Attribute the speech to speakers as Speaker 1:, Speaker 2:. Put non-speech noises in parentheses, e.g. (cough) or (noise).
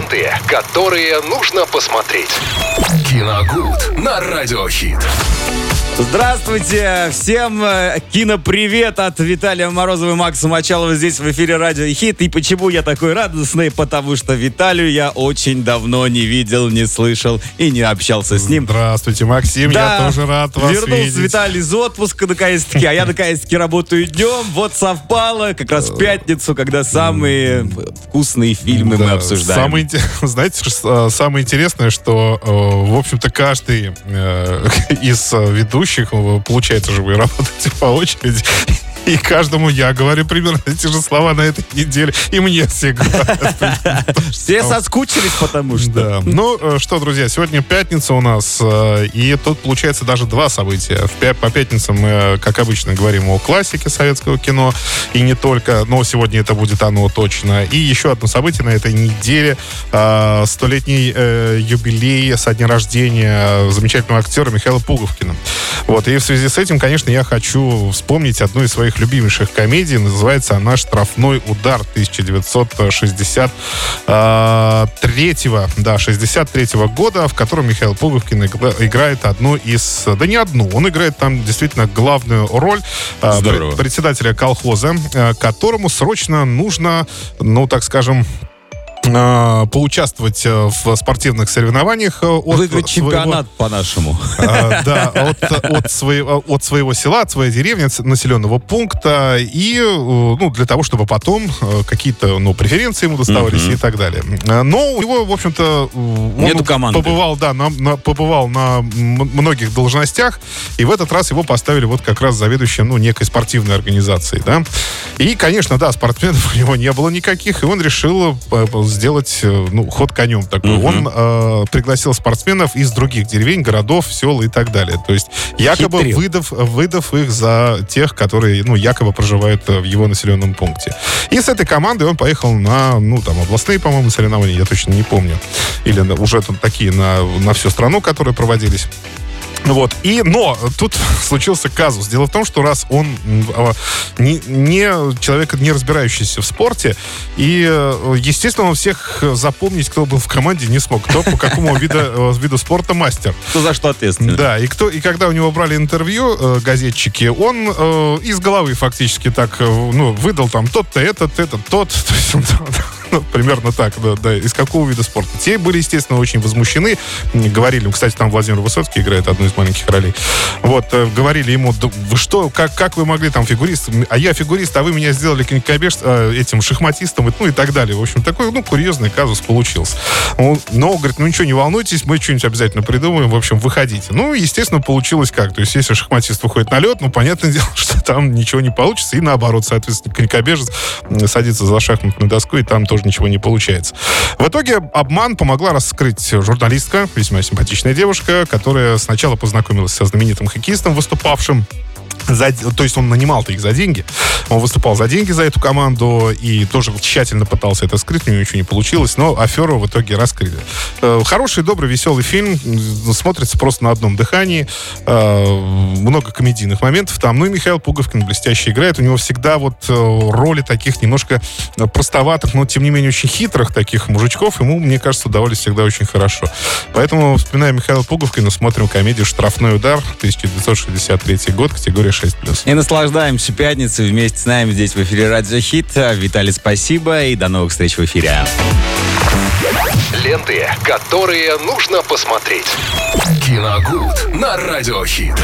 Speaker 1: Ленты, которые нужно посмотреть. Киногуд на Радиохит.
Speaker 2: Здравствуйте! Всем э, кинопривет от Виталия Морозова и Макса Мочалова здесь в эфире Радио Хит. И почему я такой радостный? Потому что Виталию я очень давно не видел, не слышал и не общался с ним.
Speaker 3: Здравствуйте, Максим,
Speaker 2: Да,
Speaker 3: я тоже рад вас
Speaker 2: Вернулся
Speaker 3: видеть.
Speaker 2: Виталий из отпуска наконец-таки, а я наконец-таки работаю днем. Вот совпало как раз в пятницу, когда самые вкусные фильмы мы
Speaker 3: Да,
Speaker 2: обсуждаем.
Speaker 3: Инте- знаете, (laughs) э, самое интересное, что, э, в общем-то, каждый э, (laughs) из э, ведущих, получается же, вы работаете по очереди, и каждому я говорю примерно эти же слова на этой неделе, и мне все говорят.
Speaker 2: Все соскучились, потому что...
Speaker 3: Да. Ну э, что, друзья, сегодня пятница у нас, э, и тут получается даже два события. По пятницам мы, э, как обычно, говорим о классике советского кино, и не только, но сегодня это будет оно точно. И еще одно событие на этой неделе, столетний юбилей со дня рождения замечательного актера Михаила Пуговкина. Вот, и в связи с этим, конечно, я хочу вспомнить одну из своих любимейших комедий. Называется она «Штрафной удар» 1963 да, 63 года, в котором Михаил Пуговкин игра- играет одну из... Да не одну, он играет там действительно главную роль а,
Speaker 2: Здорово.
Speaker 3: пред- председателя колхоза, а, которому срочно нужно, ну, так скажем, а, поучаствовать а, в спортивных соревнованиях а, от
Speaker 2: Выиграть
Speaker 3: своего-
Speaker 2: чемпионат по-нашему.
Speaker 3: да, от, от, своего, от своего села, от своей деревни, от населенного пункта, и, э, ну, для того, чтобы потом э, какие-то, ну, преференции ему доставались и так далее. Но у него, в общем-то, э,
Speaker 2: Нету команды.
Speaker 3: побывал, да, на, на- побывал на многих должностях, и в этот раз его поставили вот как раз заведующим, ну, некой спортивной организацией, да. И, конечно, да, спортсменов (laughs) у него не было никаких, и он решил э, сделать, э, ну, ход конем такой.
Speaker 2: Мгм.
Speaker 3: Он э, пригласил спортсменов из других деревень, городов, сел и так далее. То есть якобы
Speaker 2: Хитрил.
Speaker 3: выдав, выдав их за тех, которые, ну, якобы проживают э, в его населенном пункте. И с этой командой он поехал на, ну, там, областные, по-моему, соревнования, я точно не помню. Или уже там такие на, на всю страну, которые проводились. Вот. И, но тут случился казус. Дело в том, что раз он а, не, не человек, не разбирающийся в спорте, и, э, естественно, он всех запомнить, кто был в команде, не смог. Кто по какому виду, э, виду спорта мастер.
Speaker 2: Кто за что ответственен?
Speaker 3: Да, и кто, и когда у него брали интервью э, газетчики, он э, из головы фактически так, ну, выдал там тот-то, этот, этот, тот. (laughs) То есть он, ну, примерно так, да, да, из какого вида спорта. Те были, естественно, очень возмущены. Говорили, ну, кстати, там Владимир Высоцкий играет одну из маленьких ролей. Вот, э, говорили ему, «Да вы что, как, как вы могли там фигурист, а я фигурист, а вы меня сделали конькобеж, э, этим шахматистом, ну и так далее. В общем, такой, ну, курьезный казус получился. Он- Но, говорит, ну ничего, не волнуйтесь, мы что-нибудь обязательно придумаем, в общем, выходите. Ну, естественно, получилось как? То есть, если шахматист выходит на лед, ну, понятное (laughs) дело, что там ничего не получится, и наоборот, соответственно, конькобежец садится за шахматную доску, и там тоже ничего не получается. В итоге обман помогла раскрыть журналистка, весьма симпатичная девушка, которая сначала познакомилась со знаменитым хоккеистом, выступавшим за- то есть он нанимал-то их за деньги. Он выступал за деньги за эту команду и тоже тщательно пытался это скрыть, у него ничего не получилось, но аферу в итоге раскрыли. Э, Хороший, добрый, веселый фильм. Смотрится просто на одном дыхании. Э, Много комедийных моментов там. Ну и Михаил Пуговкин блестяще играет. У него всегда вот э, роли таких немножко простоватых, но тем не менее очень хитрых таких мужичков. Ему, мне кажется, удавались всегда очень хорошо. Поэтому, вспоминая Михаила Пуговкина, смотрим комедию «Штрафной удар» 1963 год, категория 6+.
Speaker 2: И наслаждаемся пятницей вместе с нами здесь в эфире Радио Хит. Виталий, спасибо и до новых встреч в эфире.
Speaker 1: Ленты, которые нужно посмотреть. Киногуд на Радиохит.